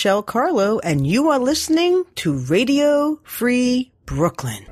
Shell Carlo, and you are listening to Radio Free Brooklyn.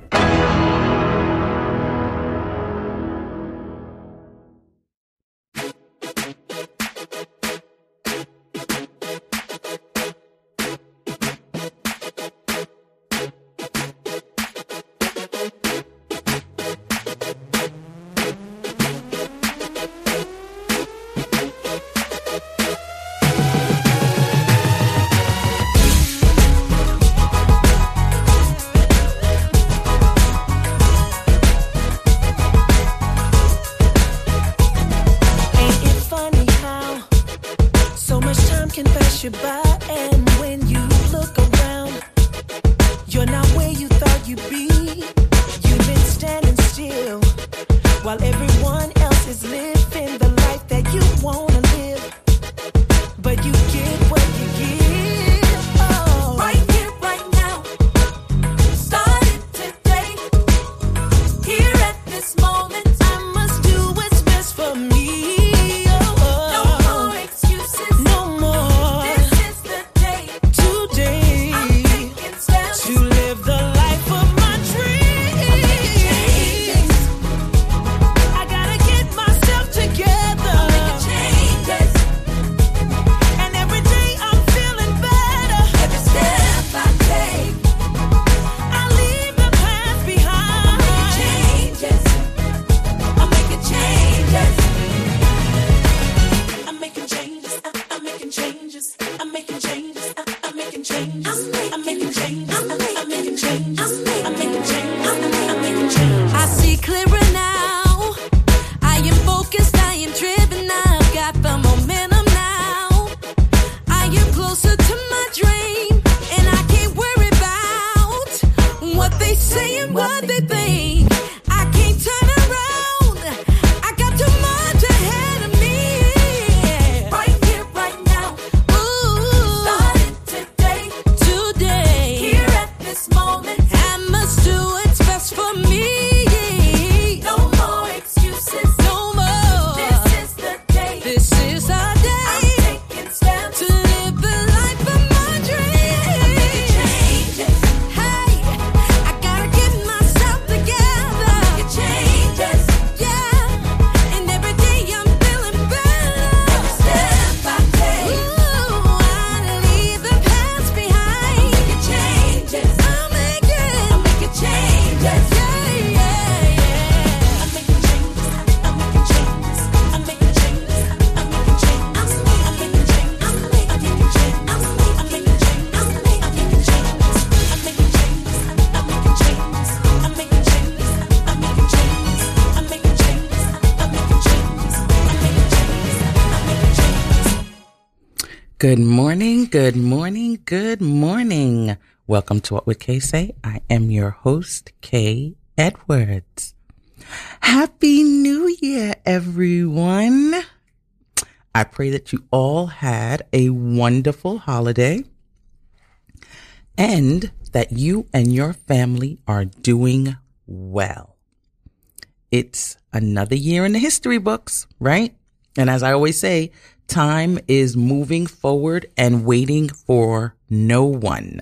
Good morning, good morning, good morning. Welcome to What Would Kay Say? I am your host, Kay Edwards. Happy New Year, everyone. I pray that you all had a wonderful holiday and that you and your family are doing well. It's another year in the history books, right? And as I always say, Time is moving forward and waiting for no one.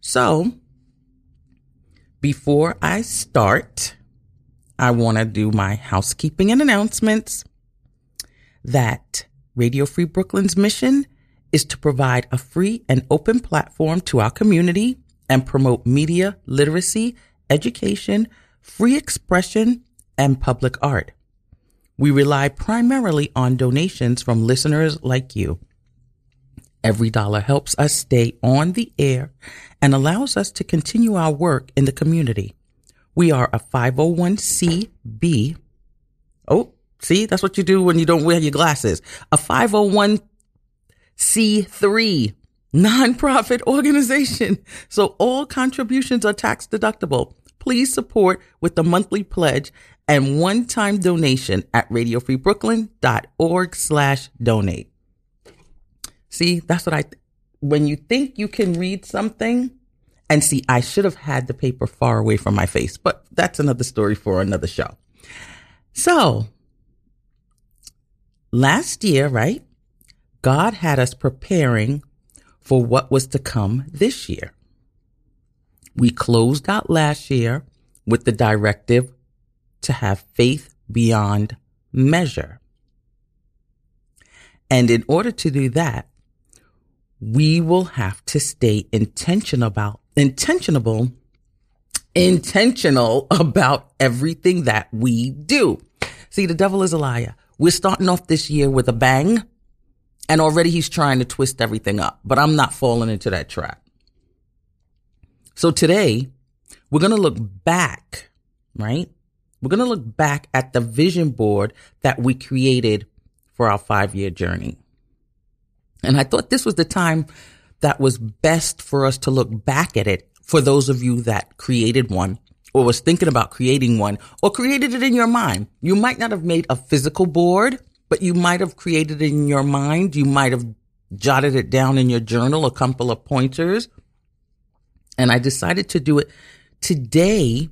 So, before I start, I want to do my housekeeping and announcements that Radio Free Brooklyn's mission is to provide a free and open platform to our community and promote media literacy, education, free expression, and public art. We rely primarily on donations from listeners like you. Every dollar helps us stay on the air and allows us to continue our work in the community. We are a 501c Oh, see, that's what you do when you don't wear your glasses. A 501c3 nonprofit organization. So all contributions are tax deductible. Please support with the monthly pledge and one-time donation at radiofreebrooklyn.org slash donate. See, that's what I, th- when you think you can read something and see, I should have had the paper far away from my face, but that's another story for another show. So last year, right? God had us preparing for what was to come this year. We closed out last year with the directive to have faith beyond measure. And in order to do that, we will have to stay intentional about intentional intentional about everything that we do. See, the devil is a liar. We're starting off this year with a bang and already he's trying to twist everything up, but I'm not falling into that trap. So today we're going to look back, right? We're going to look back at the vision board that we created for our five year journey. And I thought this was the time that was best for us to look back at it for those of you that created one or was thinking about creating one or created it in your mind. You might not have made a physical board, but you might have created it in your mind. You might have jotted it down in your journal, a couple of pointers. And I decided to do it today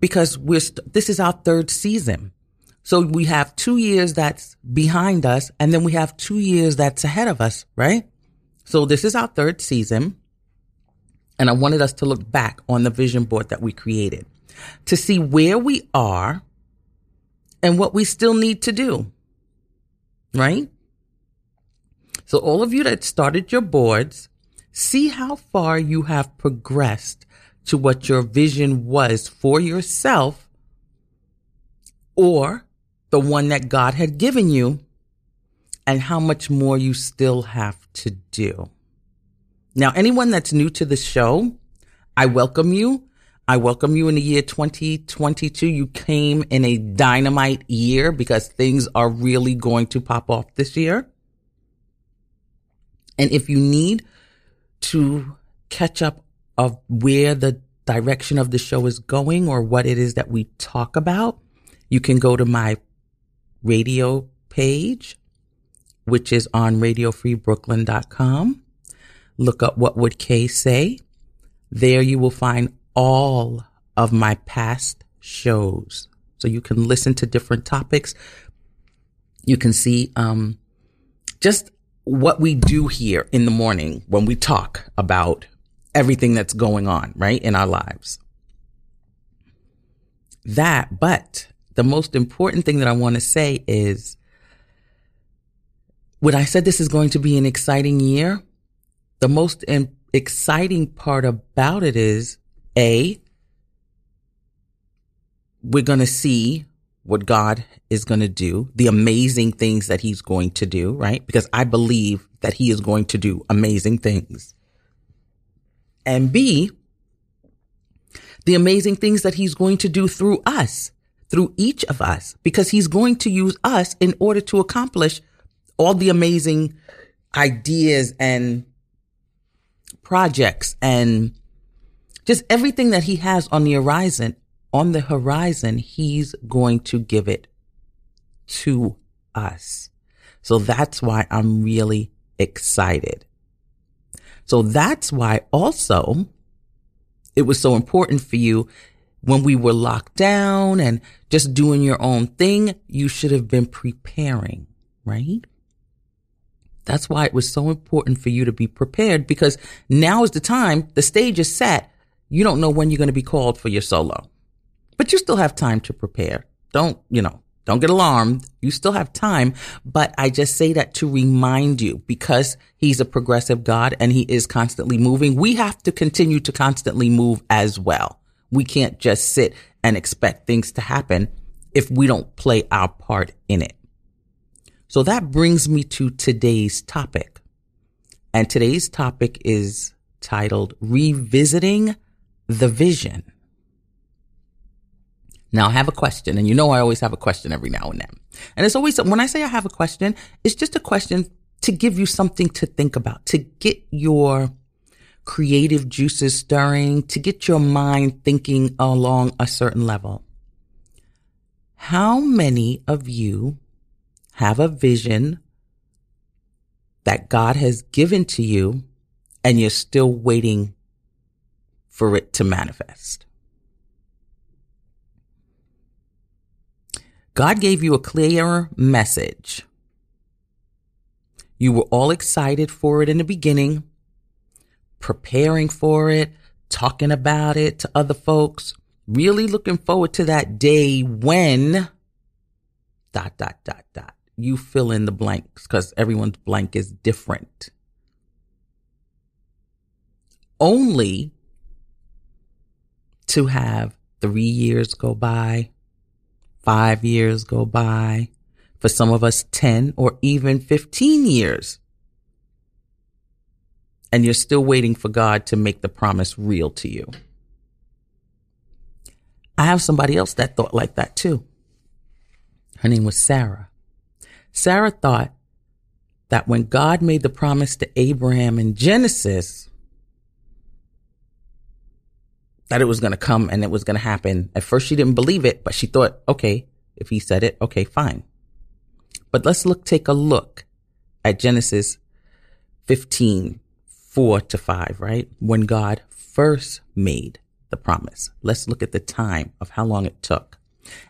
because we're, st- this is our third season. So we have two years that's behind us and then we have two years that's ahead of us, right? So this is our third season. And I wanted us to look back on the vision board that we created to see where we are and what we still need to do, right? So all of you that started your boards, see how far you have progressed to what your vision was for yourself or the one that God had given you and how much more you still have to do. Now, anyone that's new to the show, I welcome you. I welcome you in the year 2022. You came in a dynamite year because things are really going to pop off this year. And if you need to catch up of where the direction of the show is going or what it is that we talk about, you can go to my radio page, which is on radiofreebrooklyn.com. Look up What Would Kay Say? There you will find all of my past shows. So you can listen to different topics. You can see, um, just what we do here in the morning when we talk about everything that's going on, right? In our lives. That, but the most important thing that I want to say is when I said this is going to be an exciting year, the most in- exciting part about it is A, we're going to see what God is going to do, the amazing things that he's going to do, right? Because I believe that he is going to do amazing things. And B, the amazing things that he's going to do through us through each of us because he's going to use us in order to accomplish all the amazing ideas and projects and just everything that he has on the horizon on the horizon he's going to give it to us so that's why i'm really excited so that's why also it was so important for you when we were locked down and just doing your own thing, you should have been preparing, right? That's why it was so important for you to be prepared because now is the time, the stage is set. You don't know when you're going to be called for your solo, but you still have time to prepare. Don't, you know, don't get alarmed. You still have time, but I just say that to remind you because he's a progressive God and he is constantly moving. We have to continue to constantly move as well. We can't just sit and expect things to happen if we don't play our part in it. So that brings me to today's topic. And today's topic is titled Revisiting the Vision. Now I have a question and you know I always have a question every now and then. And it's always, when I say I have a question, it's just a question to give you something to think about, to get your creative juices stirring, to get your mind thinking along a certain level. How many of you have a vision that God has given to you and you're still waiting for it to manifest? God gave you a clear message. You were all excited for it in the beginning preparing for it, talking about it to other folks, really looking forward to that day when dot, dot, dot, dot. You fill in the blanks because everyone's blank is different. Only to have three years go by, five years go by, for some of us 10 or even 15 years. And you're still waiting for God to make the promise real to you. I have somebody else that thought like that too. Her name was Sarah. Sarah thought that when God made the promise to Abraham in Genesis, that it was going to come and it was going to happen. At first, she didn't believe it, but she thought, okay, if he said it, okay, fine. But let's look, take a look at Genesis 15, 4 to 5, right? When God first made the promise. Let's look at the time of how long it took.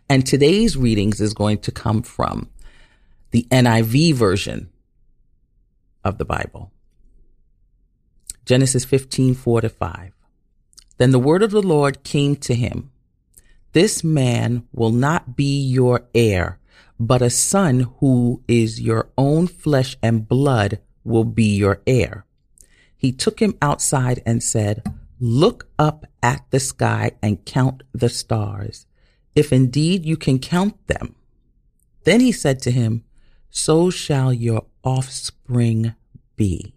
And today's readings is going to come from the NIV version of the Bible. Genesis 15, 4 to 5. Then the word of the Lord came to him. This man will not be your heir, but a son who is your own flesh and blood will be your heir. He took him outside and said, Look up at the sky and count the stars, if indeed you can count them. Then he said to him, So shall your offspring be.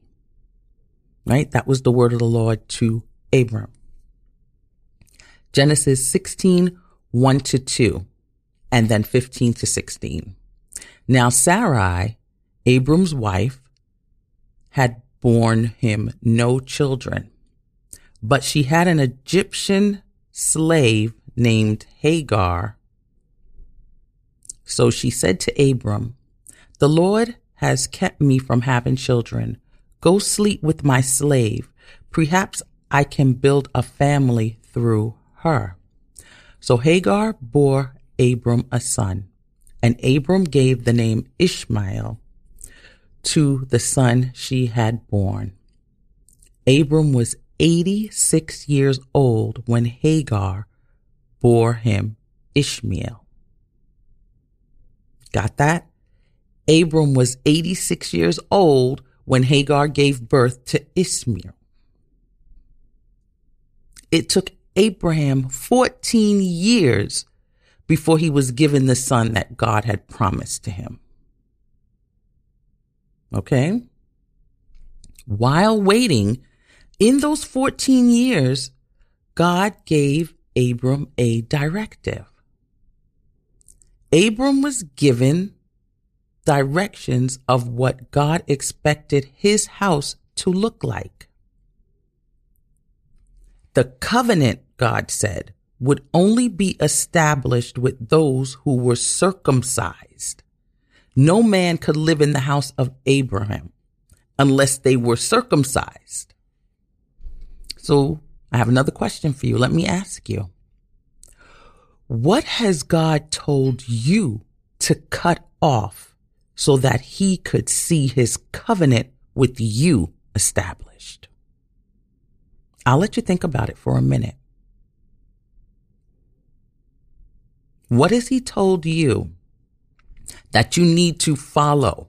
Right? That was the word of the Lord to Abram. Genesis 16, 1 to 2, and then 15 to 16. Now Sarai, Abram's wife, had borne him no children. But she had an Egyptian slave named Hagar. So she said to Abram, The Lord has kept me from having children. Go sleep with my slave. Perhaps I can build a family through her. So Hagar bore Abram a son, and Abram gave the name Ishmael to the son she had born. Abram was 86 years old when Hagar bore him Ishmael. Got that? Abram was 86 years old when Hagar gave birth to Ishmael. It took Abraham 14 years before he was given the son that God had promised to him. Okay? While waiting, in those 14 years, God gave Abram a directive. Abram was given directions of what God expected his house to look like. The covenant, God said, would only be established with those who were circumcised. No man could live in the house of Abraham unless they were circumcised. So I have another question for you. Let me ask you. What has God told you to cut off so that he could see his covenant with you established? I'll let you think about it for a minute. What has he told you that you need to follow?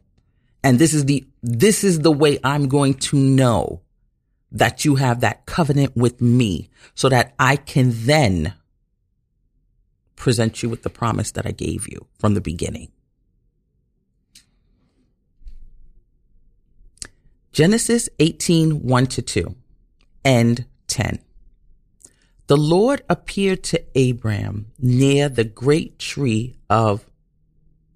And this is the, this is the way I'm going to know that you have that covenant with me so that I can then present you with the promise that I gave you from the beginning. Genesis 18, 1 to 2 and 10. The Lord appeared to Abram near the great tree of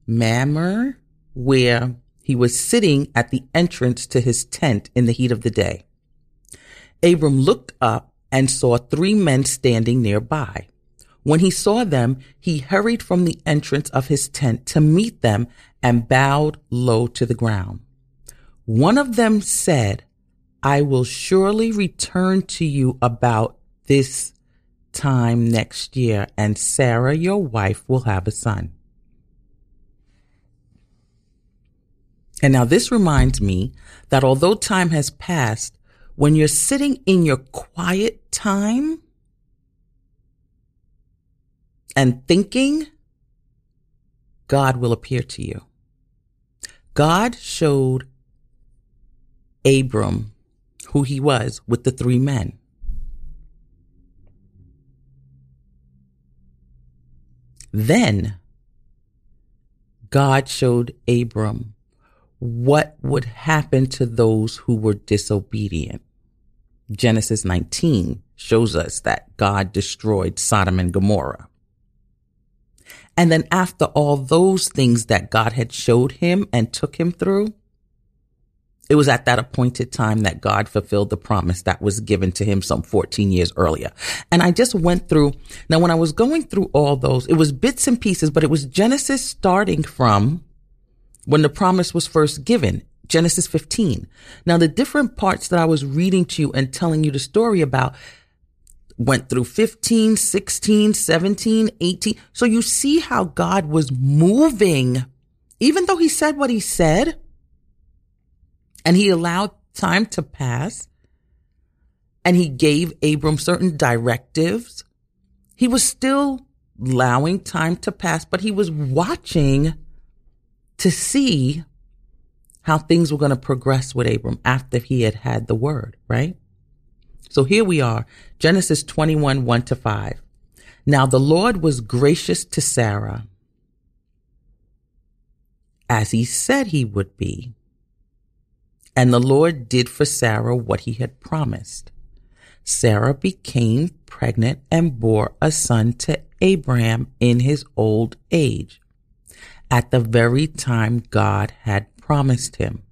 Mamre, where he was sitting at the entrance to his tent in the heat of the day. Abram looked up and saw three men standing nearby. When he saw them, he hurried from the entrance of his tent to meet them and bowed low to the ground. One of them said, I will surely return to you about this time next year, and Sarah, your wife, will have a son. And now this reminds me that although time has passed, when you're sitting in your quiet time and thinking, God will appear to you. God showed Abram who he was with the three men. Then God showed Abram what would happen to those who were disobedient. Genesis 19 shows us that God destroyed Sodom and Gomorrah. And then after all those things that God had showed him and took him through, it was at that appointed time that God fulfilled the promise that was given to him some 14 years earlier. And I just went through, now when I was going through all those, it was bits and pieces, but it was Genesis starting from when the promise was first given, Genesis 15. Now the different parts that I was reading to you and telling you the story about went through 15, 16, 17, 18. So you see how God was moving, even though he said what he said and he allowed time to pass and he gave Abram certain directives. He was still allowing time to pass, but he was watching to see how things were going to progress with Abram after he had had the word, right? So here we are, Genesis 21, 1 to 5. Now the Lord was gracious to Sarah as he said he would be. And the Lord did for Sarah what he had promised. Sarah became pregnant and bore a son to Abraham in his old age, at the very time God had promised him.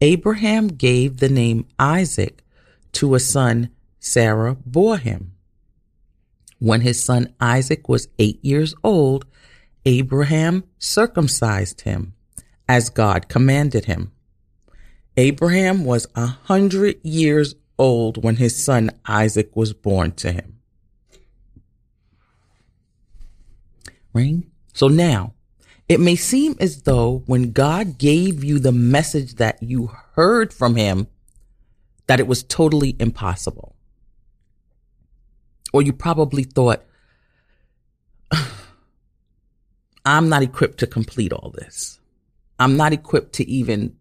Abraham gave the name Isaac to a son Sarah bore him. When his son Isaac was eight years old, Abraham circumcised him as God commanded him. Abraham was a hundred years old when his son Isaac was born to him. Ring. So now, it may seem as though when God gave you the message that you heard from him, that it was totally impossible. Or you probably thought, I'm not equipped to complete all this. I'm not equipped to even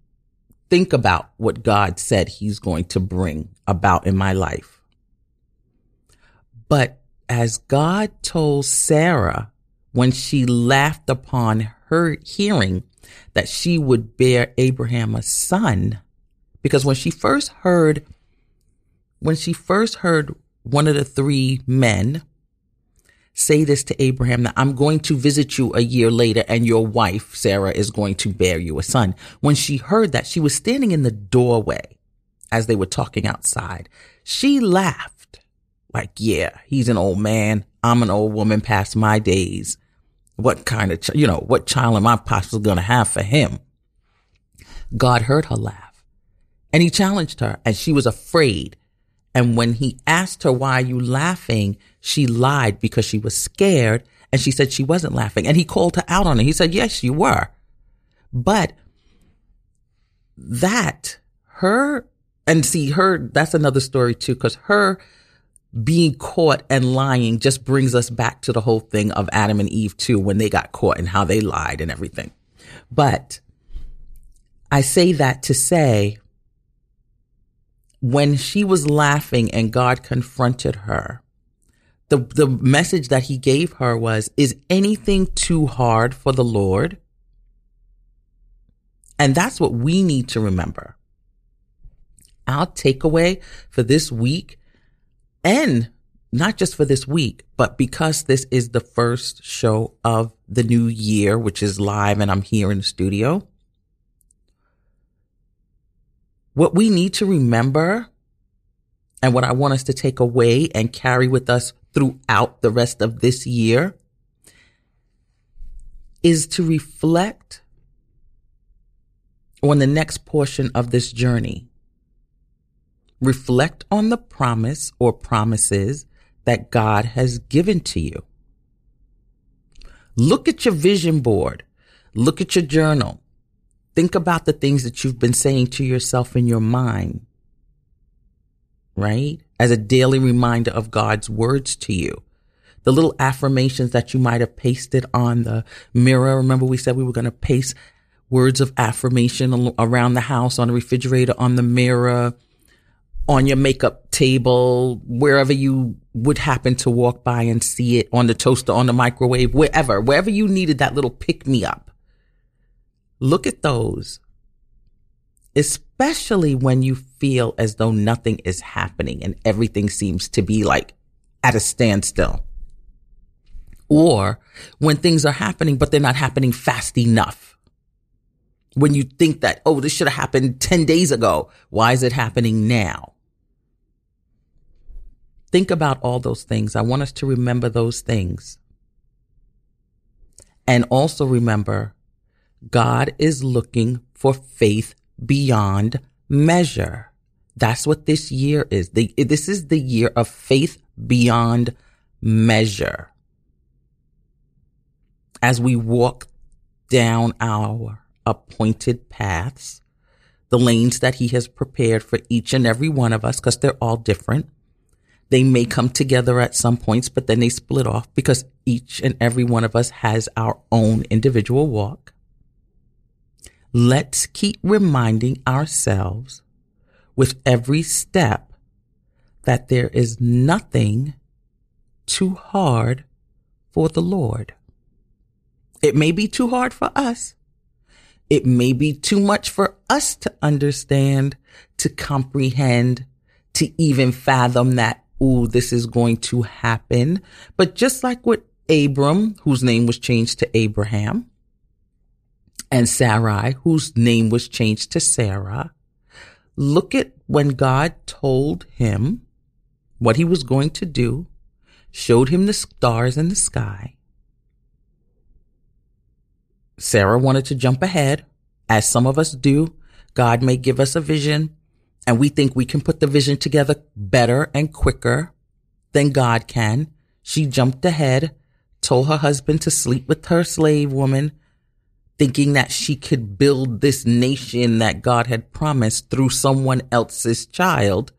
think about what God said he's going to bring about in my life. But as God told Sarah when she laughed upon her hearing that she would bear Abraham a son, because when she first heard, when she first heard one of the three men say this to Abraham that I'm going to visit you a year later and your wife, Sarah, is going to bear you a son. When she heard that, she was standing in the doorway as they were talking outside. She laughed like, yeah, he's an old man. I'm an old woman past my days. What kind of, you know, what child am I possibly going to have for him? God heard her laugh and he challenged her and she was afraid. And when he asked her, why are you laughing? she lied because she was scared and she said she wasn't laughing. And he called her out on it. He said, yes, you were. But that, her, and see her, that's another story too, because her being caught and lying just brings us back to the whole thing of Adam and Eve too, when they got caught and how they lied and everything. But I say that to say, when she was laughing and God confronted her, the, the message that he gave her was, is anything too hard for the Lord? And that's what we need to remember. Our takeaway for this week and not just for this week, but because this is the first show of the new year, which is live and I'm here in the studio. What we need to remember and what I want us to take away and carry with us throughout the rest of this year is to reflect on the next portion of this journey. Reflect on the promise or promises that God has given to you. Look at your vision board. Look at your journal. Think about the things that you've been saying to yourself in your mind. right? As a daily reminder of God's words to you. The little affirmations that you might have pasted on the mirror. Remember we said we were going to paste words of affirmation around the house, on the refrigerator, on the mirror, on your makeup table, wherever you would happen to walk by and see it on the toaster, on the microwave, wherever, wherever you needed that little pick me up. Look at those, especially when you feel as though nothing is happening and everything seems to be like at a standstill. Or when things are happening, but they're not happening fast enough when you think that, oh, this should have happened 10 days ago. Why is it happening now? Think about all those things. I want us to remember those things. And also remember, God is looking for faith beyond measure. That's what this year is. The, this is the year of faith beyond measure. As we walk down our appointed paths, the lanes that he has prepared for each and every one of us, because they're all different. They may come together at some points, but then they split off because each and every one of us has our own individual walk. Let's keep reminding ourselves with every step that there is nothing too hard for the Lord. It may be too hard for us, it may be too much for us to understand, to comprehend, to even fathom that, ooh, this is going to happen. But just like with Abram, whose name was changed to Abraham, and Sarai, whose name was changed to Sarah, look at when God told him what he was going to do, showed him the stars in the sky, Sarah wanted to jump ahead, as some of us do. God may give us a vision and we think we can put the vision together better and quicker than God can. She jumped ahead, told her husband to sleep with her slave woman, thinking that she could build this nation that God had promised through someone else's child.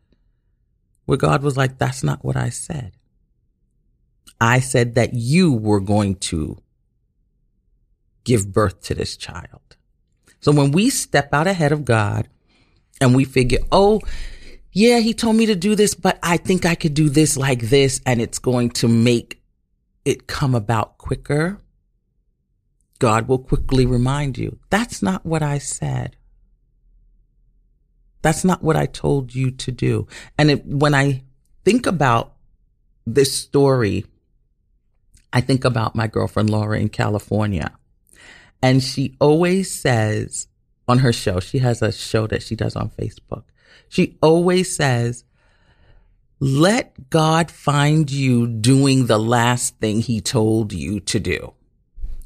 Where God was like, that's not what I said. I said that you were going to give birth to this child. So when we step out ahead of God and we figure, oh, yeah, he told me to do this, but I think I could do this like this and it's going to make it come about quicker. God will quickly remind you, that's not what I said. That's not what I told you to do. And it, when I think about this story, I think about my girlfriend Laura in California. And she always says on her show, she has a show that she does on Facebook. She always says, let God find you doing the last thing he told you to do.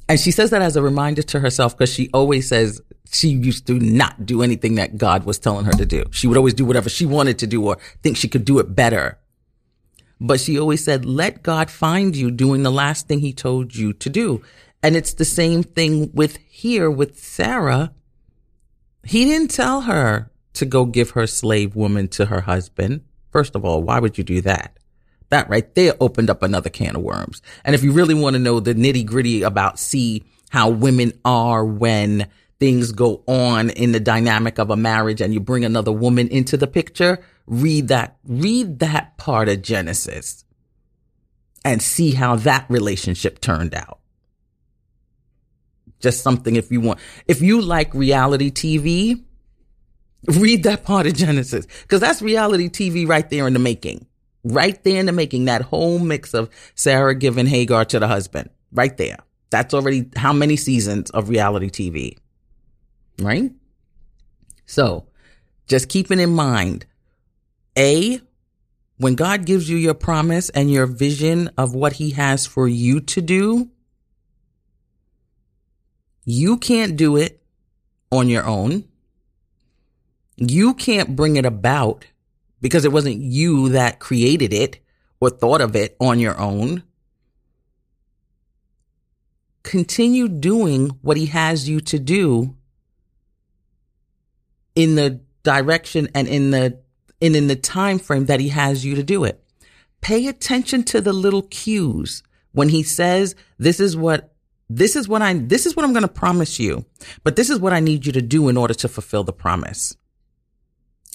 And she says that as a reminder to herself because she always says she used to not do anything that God was telling her to do. She would always do whatever she wanted to do or think she could do it better. But she always said, let God find you doing the last thing he told you to do. And it's the same thing with here with Sarah. He didn't tell her to go give her slave woman to her husband. First of all, why would you do that? That right there opened up another can of worms. And if you really want to know the nitty gritty about see how women are when things go on in the dynamic of a marriage and you bring another woman into the picture, read that, read that part of Genesis and see how that relationship turned out. Just something if you want. If you like reality TV, read that part of Genesis because that's reality TV right there in the making. Right there in the making, that whole mix of Sarah giving Hagar to the husband, right there. That's already how many seasons of reality TV, right? So just keeping in mind, A, when God gives you your promise and your vision of what he has for you to do, you can't do it on your own. You can't bring it about because it wasn't you that created it or thought of it on your own. Continue doing what he has you to do in the direction and in the and in the time frame that he has you to do it. Pay attention to the little cues when he says, this is what this is what I this is what I'm going to promise you, but this is what I need you to do in order to fulfill the promise.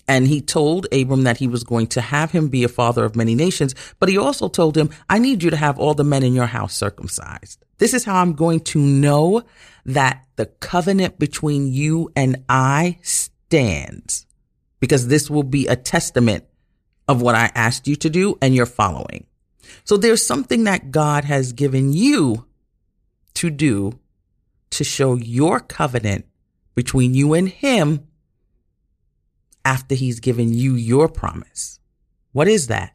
And he told Abram that he was going to have him be a father of many nations, but he also told him, I need you to have all the men in your house circumcised. This is how I'm going to know that the covenant between you and I stands because this will be a testament of what I asked you to do and you're following. So there's something that God has given you to do to show your covenant between you and him after he's given you your promise. What is that?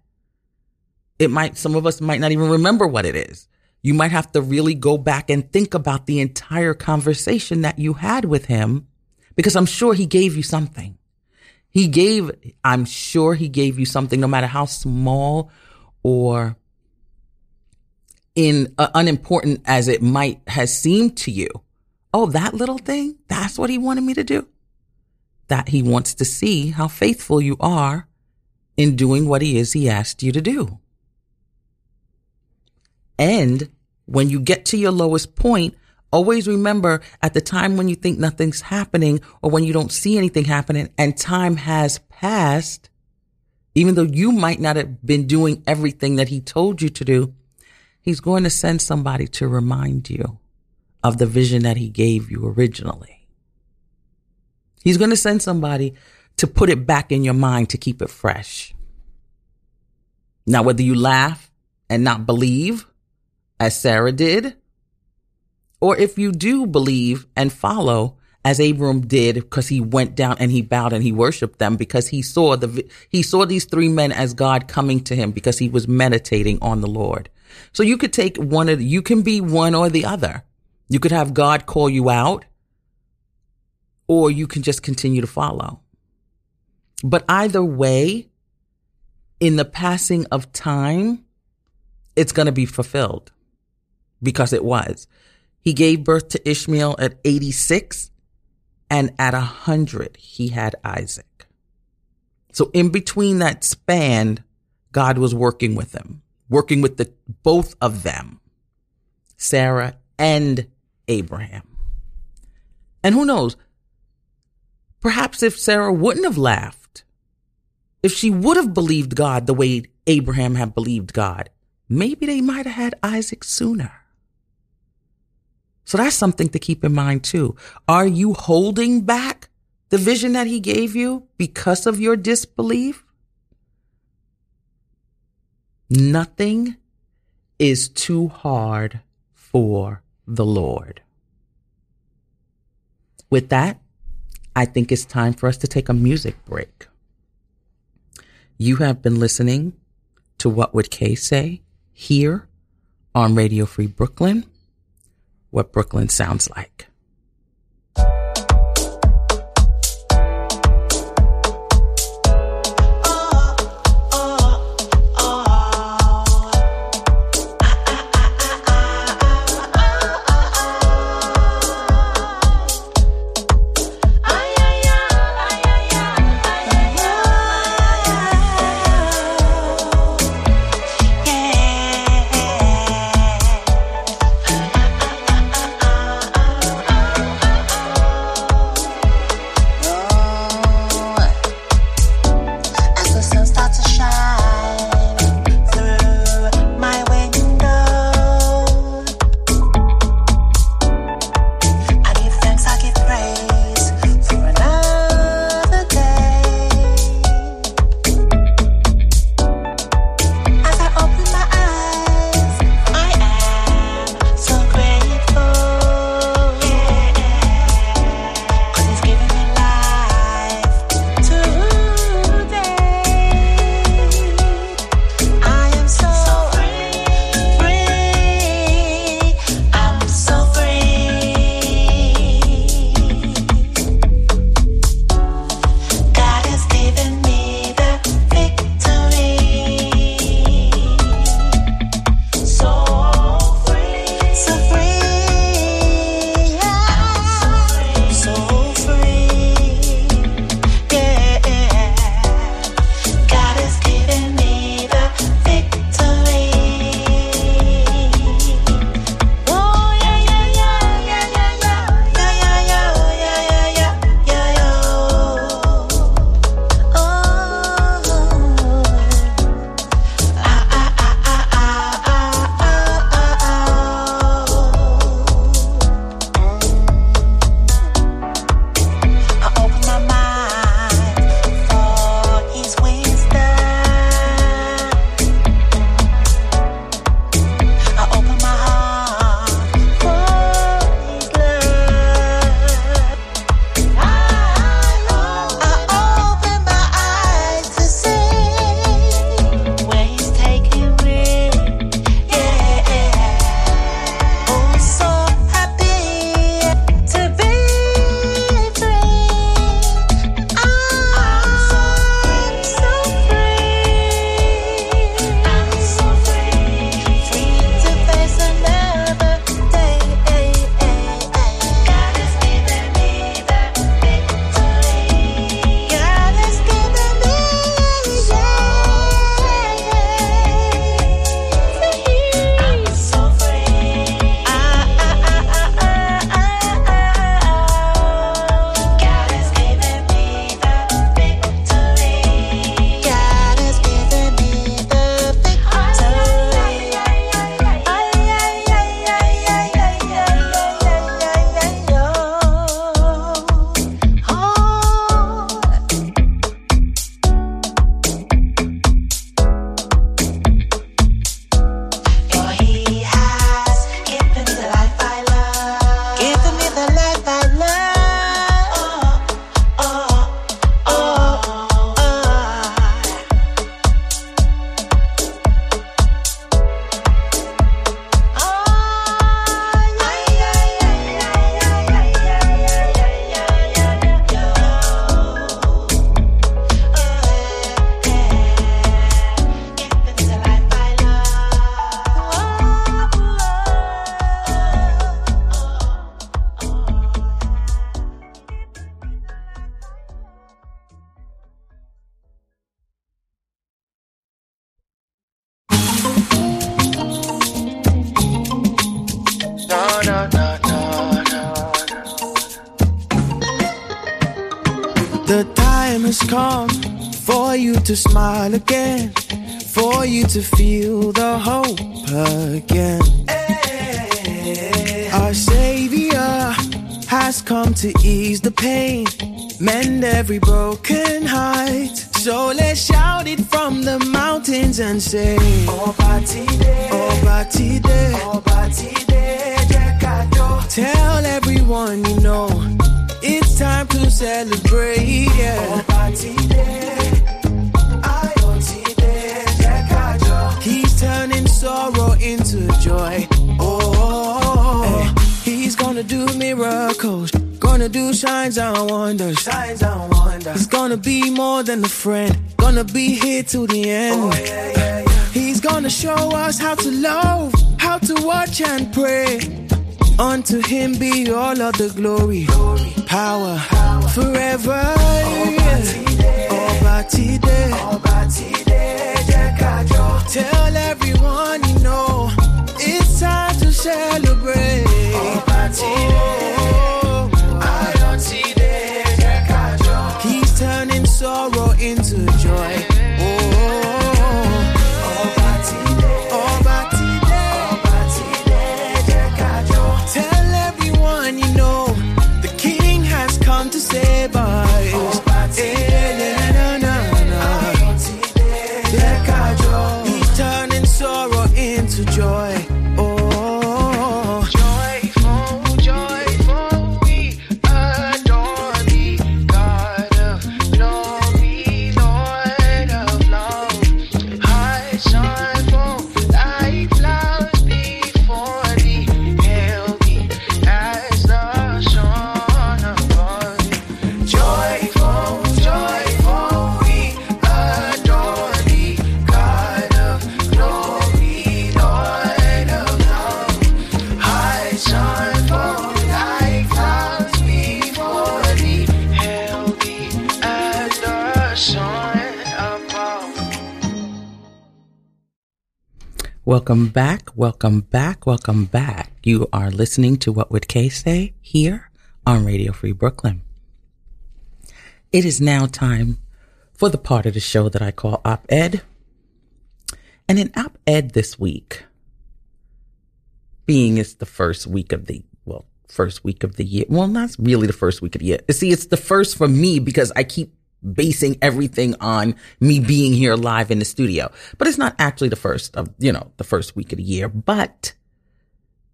It might, some of us might not even remember what it is. You might have to really go back and think about the entire conversation that you had with him because I'm sure he gave you something. He gave, I'm sure he gave you something, no matter how small or in uh, unimportant as it might has seemed to you. Oh, that little thing? That's what he wanted me to do that he wants to see how faithful you are in doing what he is he asked you to do. And when you get to your lowest point, always remember at the time when you think nothing's happening or when you don't see anything happening and time has passed, even though you might not have been doing everything that he told you to do, he's going to send somebody to remind you of the vision that he gave you originally. He's going to send somebody to put it back in your mind to keep it fresh. Now, whether you laugh and not believe, as Sarah did, or if you do believe and follow, as Abram did, because he went down and he bowed and he worshiped them because he saw the he saw these three men as God coming to him because he was meditating on the Lord. So you could take one of you can be one or the other. You could have God call you out or you can just continue to follow. But either way, in the passing of time, it's going to be fulfilled because it was. He gave birth to Ishmael at 86 and at 100 he had Isaac. So in between that span, God was working with them, working with the both of them, Sarah and Abraham. And who knows, Perhaps if Sarah wouldn't have laughed, if she would have believed God the way Abraham had believed God, maybe they might have had Isaac sooner. So that's something to keep in mind too. Are you holding back the vision that he gave you because of your disbelief? Nothing is too hard for the Lord. With that, I think it's time for us to take a music break. You have been listening to What Would Kay Say here on Radio Free Brooklyn, what Brooklyn sounds like. Yeah. He's turning sorrow into joy. Oh, he's gonna do miracles, gonna do signs and wonders. Signs and wonders. He's gonna be more than a friend, gonna be here till the end. Oh, yeah, yeah, yeah. He's gonna show us how to love, how to watch and pray. Unto him be all of the glory, power, forever. Tell everyone you know it's time to celebrate. He's Welcome back, welcome back, welcome back. You are listening to What Would Kay Say here on Radio Free Brooklyn. It is now time for the part of the show that I call Op Ed. And in Op Ed this week, being it's the first week of the, well, first week of the year. Well, not really the first week of the year. See, it's the first for me because I keep basing everything on me being here live in the studio. But it's not actually the first of, you know, the first week of the year, but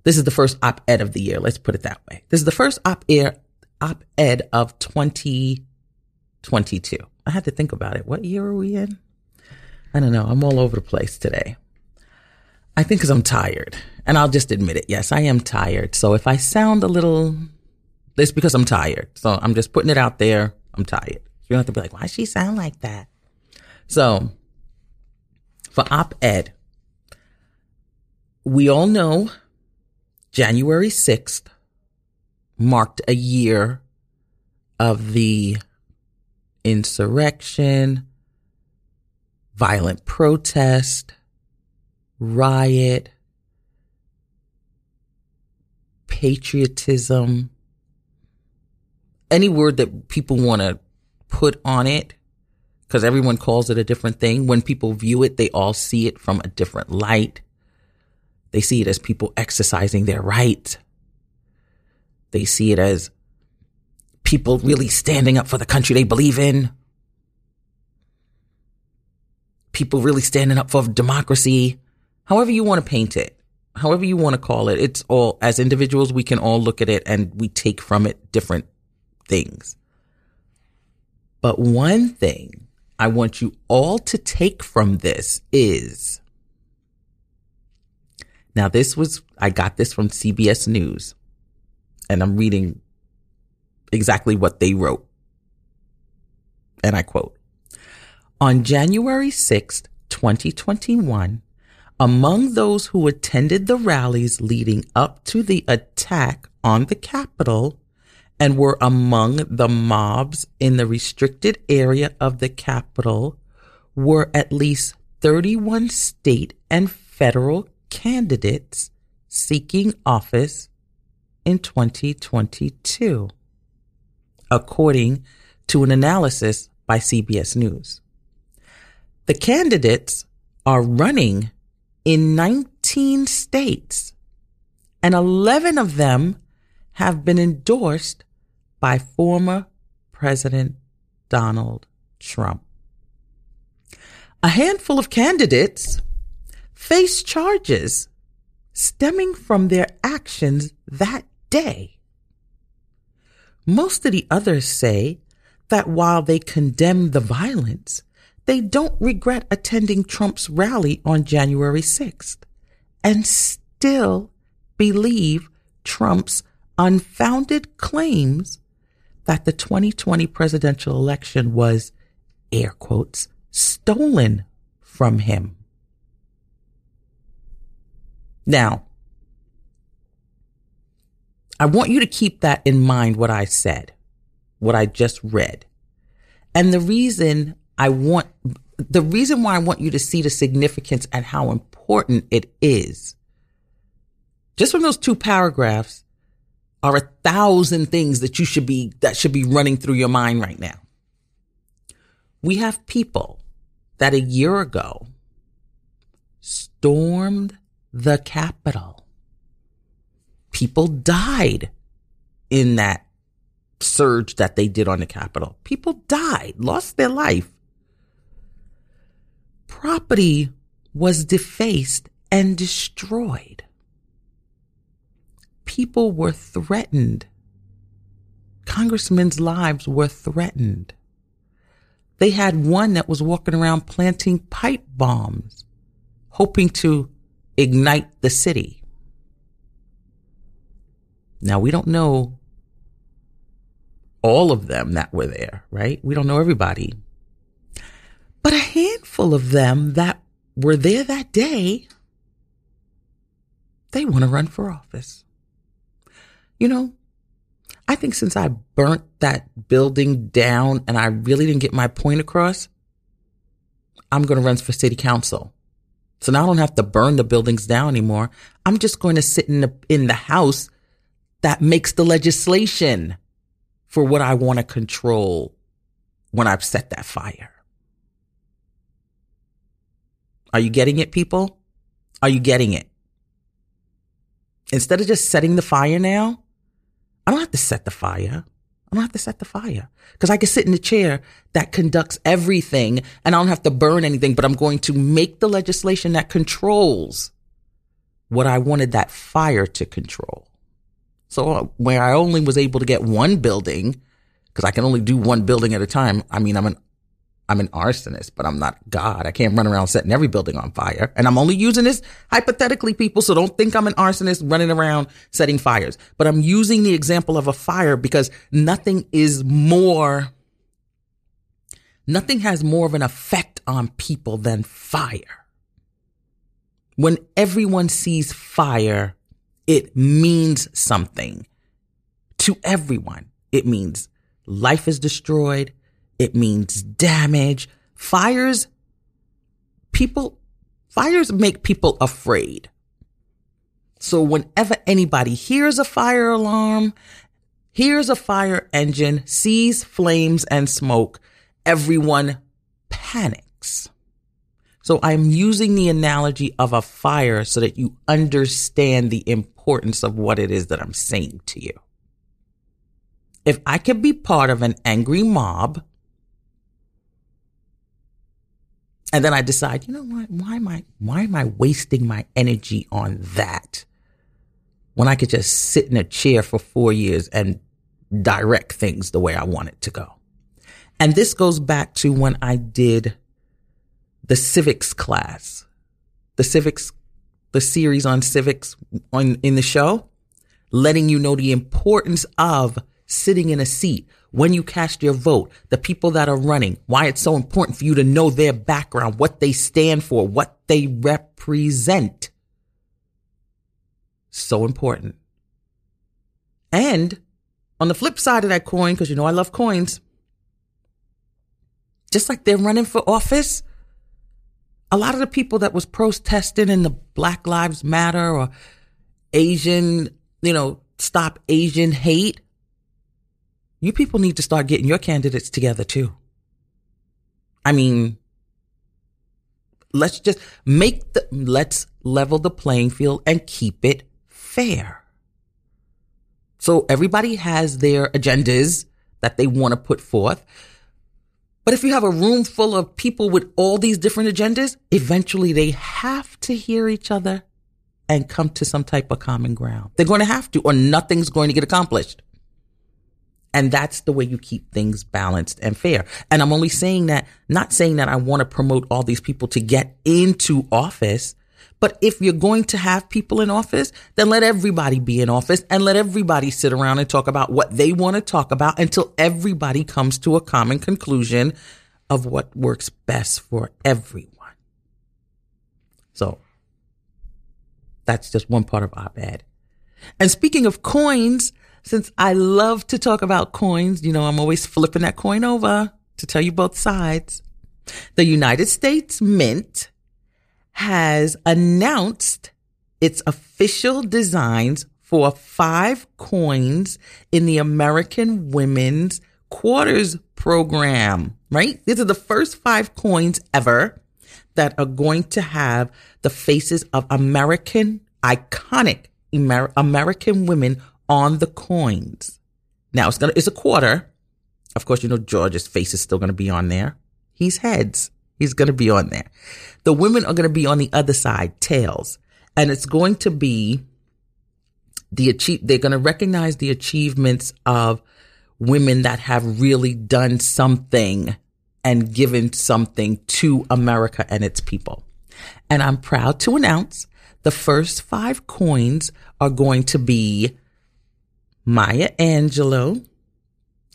this is the first op-ed of the year. Let's put it that way. This is the first op-ed, op-ed of 2022. I had to think about it. What year are we in? I don't know. I'm all over the place today. I think because I'm tired. And I'll just admit it. Yes, I am tired. So if I sound a little, it's because I'm tired. So I'm just putting it out there. I'm tired. You don't have to be like, why she sound like that? So for op ed, we all know January 6th marked a year of the insurrection, violent protest, riot, patriotism, any word that people want to put on it, because everyone calls it a different thing. When people view it, they all see it from a different light. They see it as people exercising their right. They see it as people really standing up for the country they believe in. People really standing up for democracy. However you want to paint it, however you want to call it, it's all, as individuals, we can all look at it and we take from it different things. But one thing I want you all to take from this is now this was, I got this from CBS News and I'm reading exactly what they wrote. And I quote, on January 6th, 2021, among those who attended the rallies leading up to the attack on the Capitol and were among the mobs in the restricted area of the Capitol were at least 31 state and federal candidates seeking office in 2022, according to an analysis by CBS News. The candidates are running in 19 states, and 11 of them have been endorsed by former President Donald Trump. A handful of candidates face charges stemming from their actions that day. Most of the others say that while they condemn the violence, they don't regret attending Trump's rally on January 6th and still believe Trump's unfounded claims that the 2020 presidential election was, air quotes, stolen from him. Now, I want you to keep that in mind, what I said, what I just read. And the reason I want, the reason why I want you to see the significance and how important it is, just from those two paragraphs, are a thousand things that you should be, that should be running through your mind right now. We have people that a year ago stormed the Capitol. People died in that surge that they did on the Capitol. People died, lost their life. Property was defaced and destroyed. People were threatened. Congressmen's lives were threatened. They had one that was walking around planting pipe bombs, hoping to ignite the city. Now, we don't know all of them that were there, right? We don't know everybody. But a handful of them that were there that day, they want to run for office. You know, I think since I burnt that building down and I really didn't get my point across, I'm going to run for city council. So now I don't have to burn the buildings down anymore. I'm just going to sit in the, in the house that makes the legislation for what I want to control when I've set that fire. Are you getting it, people? Are you getting it? Instead of just setting the fire now, I don't have to set the fire. I don't have to set the fire because I can sit in the chair that conducts everything and I don't have to burn anything, but I'm going to make the legislation that controls what I wanted that fire to control. So uh, where I only was able to get one building because I can only do one building at a time. I mean, I'm an I'm an arsonist, but I'm not God. I can't run around setting every building on fire. And I'm only using this hypothetically, people. So don't think I'm an arsonist running around setting fires, but I'm using the example of a fire because nothing is more, nothing has more of an effect on people than fire. When everyone sees fire, it means something to everyone. It means life is destroyed. It means damage. Fires, people, fires make people afraid. So whenever anybody hears a fire alarm, hears a fire engine, sees flames and smoke, everyone panics. So I'm using the analogy of a fire so that you understand the importance of what it is that I'm saying to you. If I could be part of an angry mob, And then I decide, you know what? Why am I, why am I wasting my energy on that when I could just sit in a chair for four years and direct things the way I want it to go? And this goes back to when I did the civics class, the civics, the series on civics on, in the show, letting you know the importance of sitting in a seat when you cast your vote, the people that are running, why it's so important for you to know their background, what they stand for, what they represent. So important. And on the flip side of that coin, because you know I love coins, just like they're running for office, a lot of the people that was protesting in the Black Lives Matter or Asian, you know, stop Asian hate, you people need to start getting your candidates together too. I mean, let's just make the, let's level the playing field and keep it fair. So everybody has their agendas that they want to put forth. But if you have a room full of people with all these different agendas, eventually they have to hear each other and come to some type of common ground. They're going to have to, or nothing's going to get accomplished. And that's the way you keep things balanced and fair. And I'm only saying that, not saying that I want to promote all these people to get into office. But if you're going to have people in office, then let everybody be in office and let everybody sit around and talk about what they want to talk about until everybody comes to a common conclusion of what works best for everyone. So that's just one part of op ed. And speaking of coins, since I love to talk about coins, you know, I'm always flipping that coin over to tell you both sides. The United States Mint has announced its official designs for five coins in the American Women's Quarters program, right? These are the first five coins ever that are going to have the faces of American, iconic Amer- American women on the coins. Now it's gonna, it's a quarter. Of course, you know, George's face is still to be on there. He's heads. He's to be on there. The women are to be on the other side, tails. And it's going to be the achieve, they're to recognize the achievements of women that have really done something and given something to America and its people. And I'm proud to announce the first five coins are going to be Maya Angelou,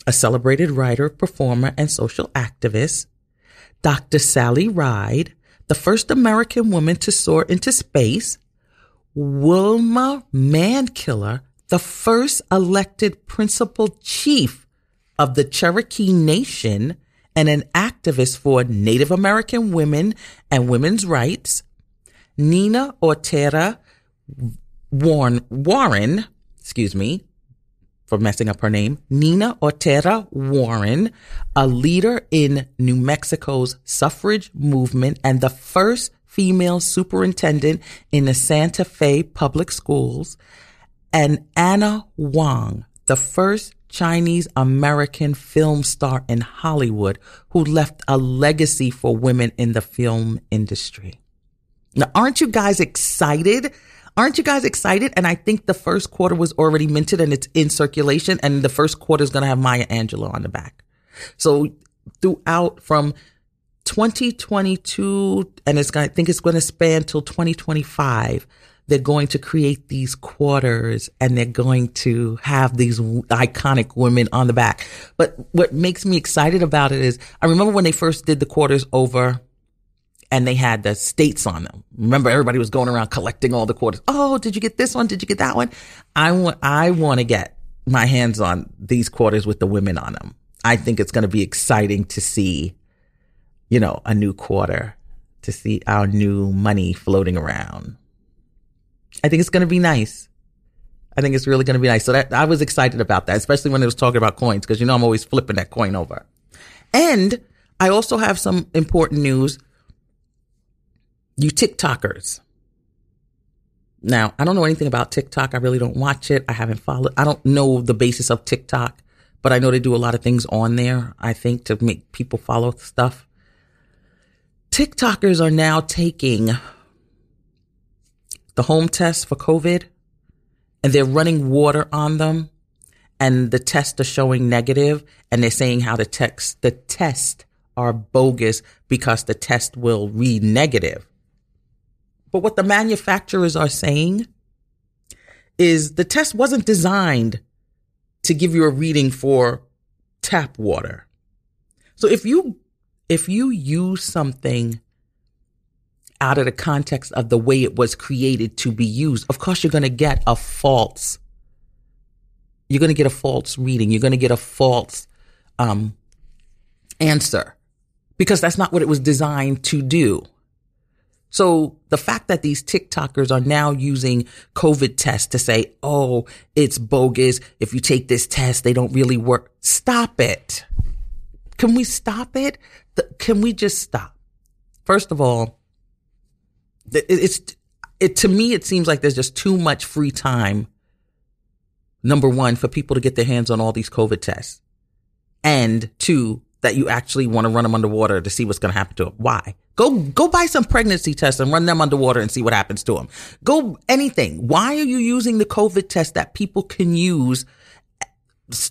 a celebrated writer, performer, and social activist, Dr. Sally Ride, the first American woman to soar into space, Wilma Mankiller, the first elected principal chief of the Cherokee Nation and an activist for Native American women and women's rights, Nina Warren, Warren, excuse me, for messing up her name, Nina Ortega Warren, a leader in New Mexico's suffrage movement and the first female superintendent in the Santa Fe public schools, and Anna Wong, the first Chinese American film star in Hollywood who left a legacy for women in the film industry. Now, aren't you guys excited Aren't you guys excited? And I think the first quarter was already minted and it's in circulation and the first quarter is going to have Maya Angelou on the back. So throughout from 2022 and it's going, I think it's going to span till 2025. They're going to create these quarters and they're going to have these iconic women on the back. But what makes me excited about it is I remember when they first did the quarters over and they had the states on them. Remember, everybody was going around collecting all the quarters. Oh, did you get this one? Did you get that one? I want, I want to get my hands on these quarters with the women on them. I think it's going to be exciting to see, you know, a new quarter, to see our new money floating around. I think it's going to be nice. I think it's really going to be nice. So that I was excited about that, especially when it was talking about coins, because you know I'm always flipping that coin over. And I also have some important news you TikTokers. Now, I don't know anything about TikTok. I really don't watch it. I haven't followed. I don't know the basis of TikTok, but I know they do a lot of things on there, I think, to make people follow stuff. TikTokers are now taking the home test for COVID and they're running water on them and the tests are showing negative and they're saying how the text, the test are bogus because the test will read negative. But what the manufacturers are saying is the test wasn't designed to give you a reading for tap water. So if you if you use something out of the context of the way it was created to be used, of course you're going to get a false you're going to get a false reading. You're going to get a false um, answer because that's not what it was designed to do. So the fact that these TikTokers are now using COVID tests to say, oh, it's bogus. If you take this test, they don't really work. Stop it. Can we stop it? can we just stop? First of all, it's it to me it seems like there's just too much free time number one for people to get their hands on all these covid tests and two that you actually want to run them underwater to see what's going to happen to them why go go buy some pregnancy tests and run them underwater and see what happens to them go anything why are you using the covid test that people can use eh,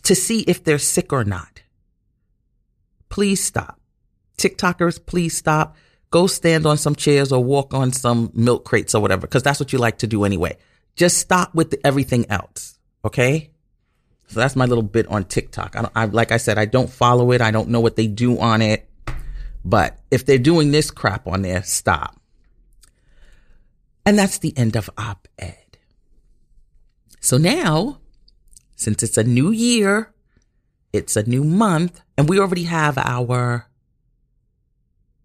to see if they're sick or not please stop tiktokers please stop go stand on some chairs or walk on some milk crates or whatever, because that's what you like to do anyway. Just stop with the, everything else. Okay. So that's my little bit on TikTok. I, I, like I said, I don't follow it. I don't know what they do on it, but if they're doing this crap on there, stop. And that's the end of op ed. So now, since it's a new year, it's a new month, and we already have our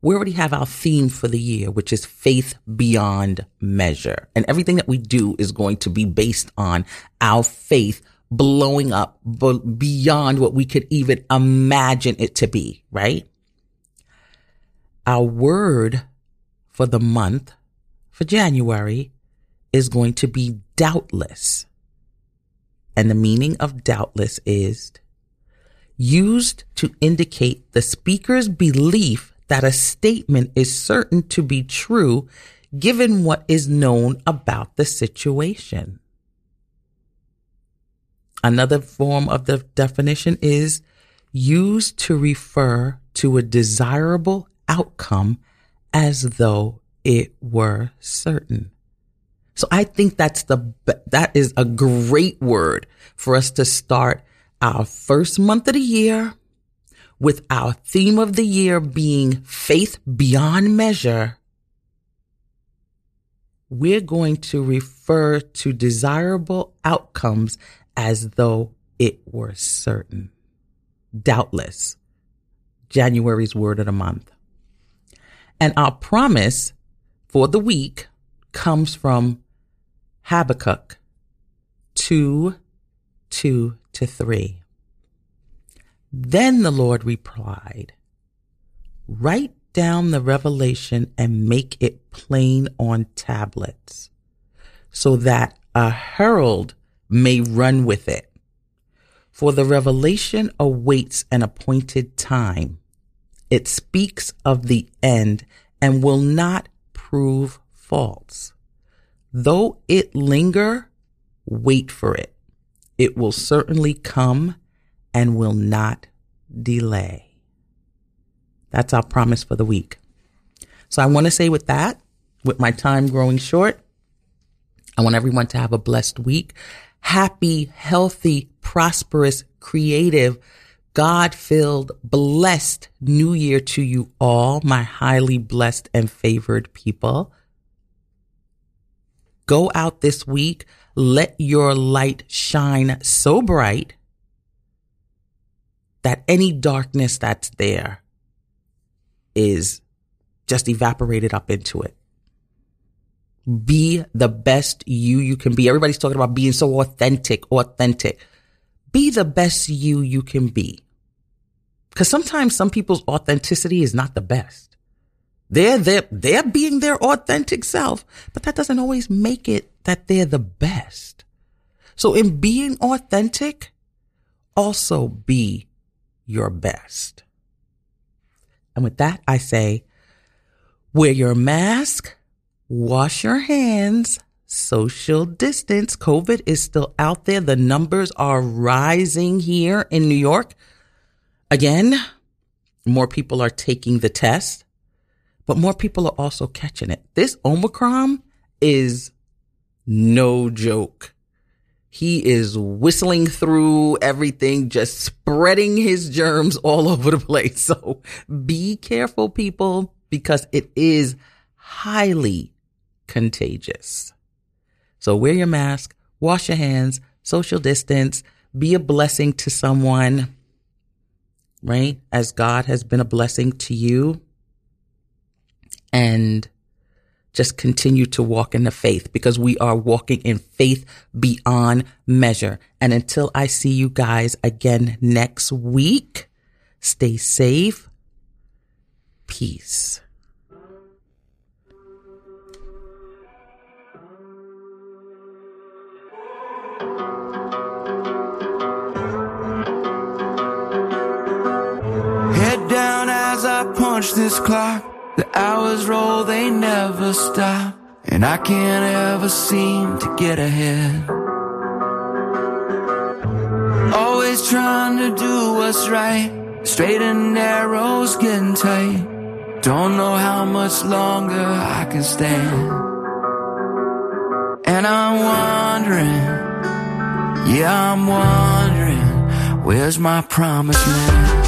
we already have our theme for the year, which is faith beyond measure. And everything that we do is going to be based on our faith blowing up beyond what we could even imagine it to be, right? Our word for the month for January is going to be doubtless. And the meaning of doubtless is used to indicate the speaker's belief that a statement is certain to be true given what is known about the situation. Another form of the definition is used to refer to a desirable outcome as though it were certain. So I think that's the, that is a great word for us to start our first month of the year with our theme of the year being faith beyond measure, we're going to refer to desirable outcomes as though it were certain. Doubtless. January's word of the month. And our promise for the week comes from Habakkuk 2 2 to 3. Then the Lord replied, Write down the revelation and make it plain on tablets, so that a herald may run with it. For the revelation awaits an appointed time. It speaks of the end and will not prove false. Though it linger, wait for it. It will certainly come and will not delay. That's our promise for the week. So I want to say with that, with my time growing short, I want everyone to have a blessed week. Happy, healthy, prosperous, creative, God filled, blessed new year to you all, my highly blessed and favored people. Go out this week. Let your light shine so bright that any darkness that's there is just evaporated up into it. Be the best you you can be. Everybody's talking about being so authentic, authentic. Be the best you you can be. Because sometimes some people's authenticity is not the best. They're, they're, they're being their authentic self, but that doesn't always make it that they're the best. So in being authentic, also be your best. And with that, I say, wear your mask, wash your hands, social distance. COVID is still out there. The numbers are rising here in New York. Again, more people are taking the test, but more people are also catching it. This Omicron is no joke. He is whistling through everything, just spreading his germs all over the place. So be careful, people, because it is highly contagious. So wear your mask, wash your hands, social distance, be a blessing to someone, right? As God has been a blessing to you. And just continue to walk in the faith because we are walking in faith beyond measure. And until I see you guys again next week, stay safe. Peace. watch this clock. The hours roll, they never stop. And I can't ever seem to get ahead. Always trying to do what's right. Straight and narrow's getting tight. Don't know how much longer I can stand. And I'm wondering, yeah, I'm wondering, where's my promise, man?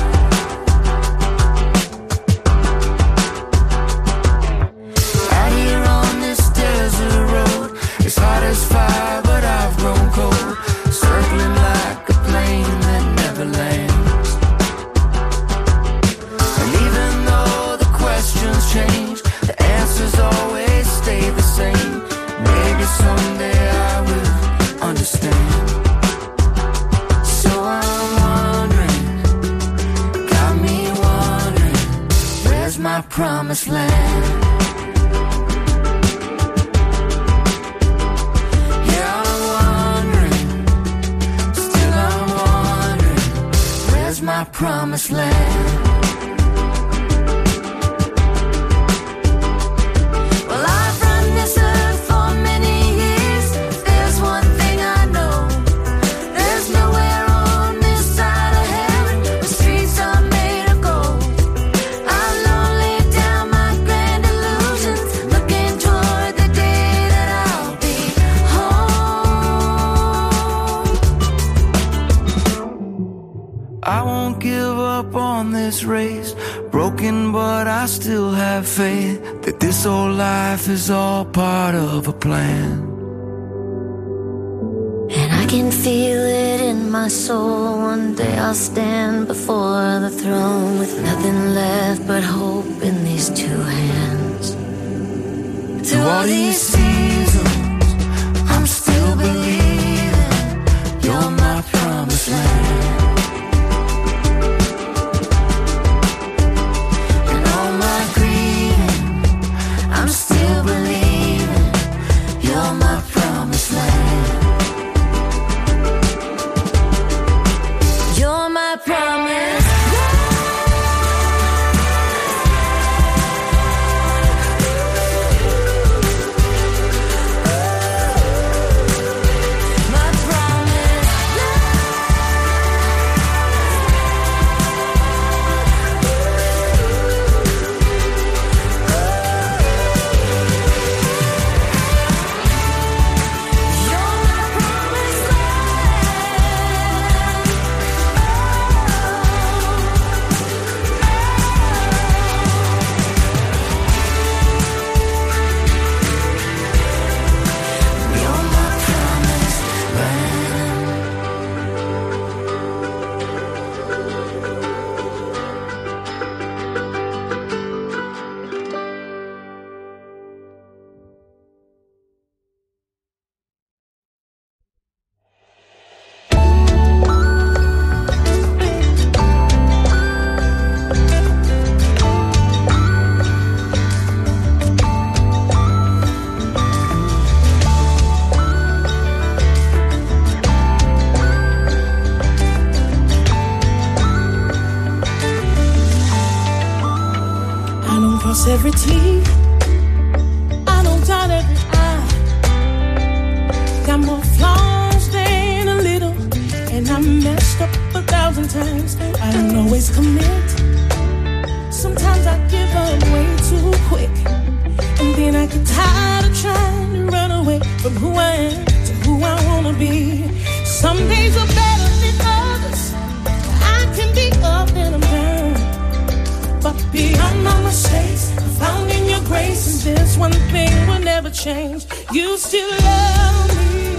never changed. You still love me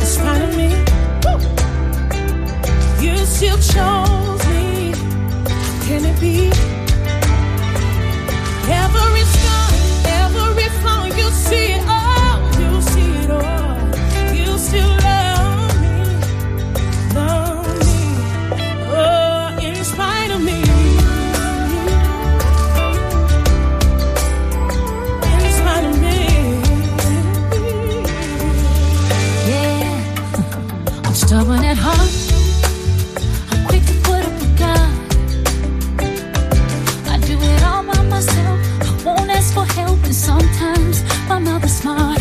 in spite of me. You still chose me. How can it be? Every scar, every flaw, you see it. smile.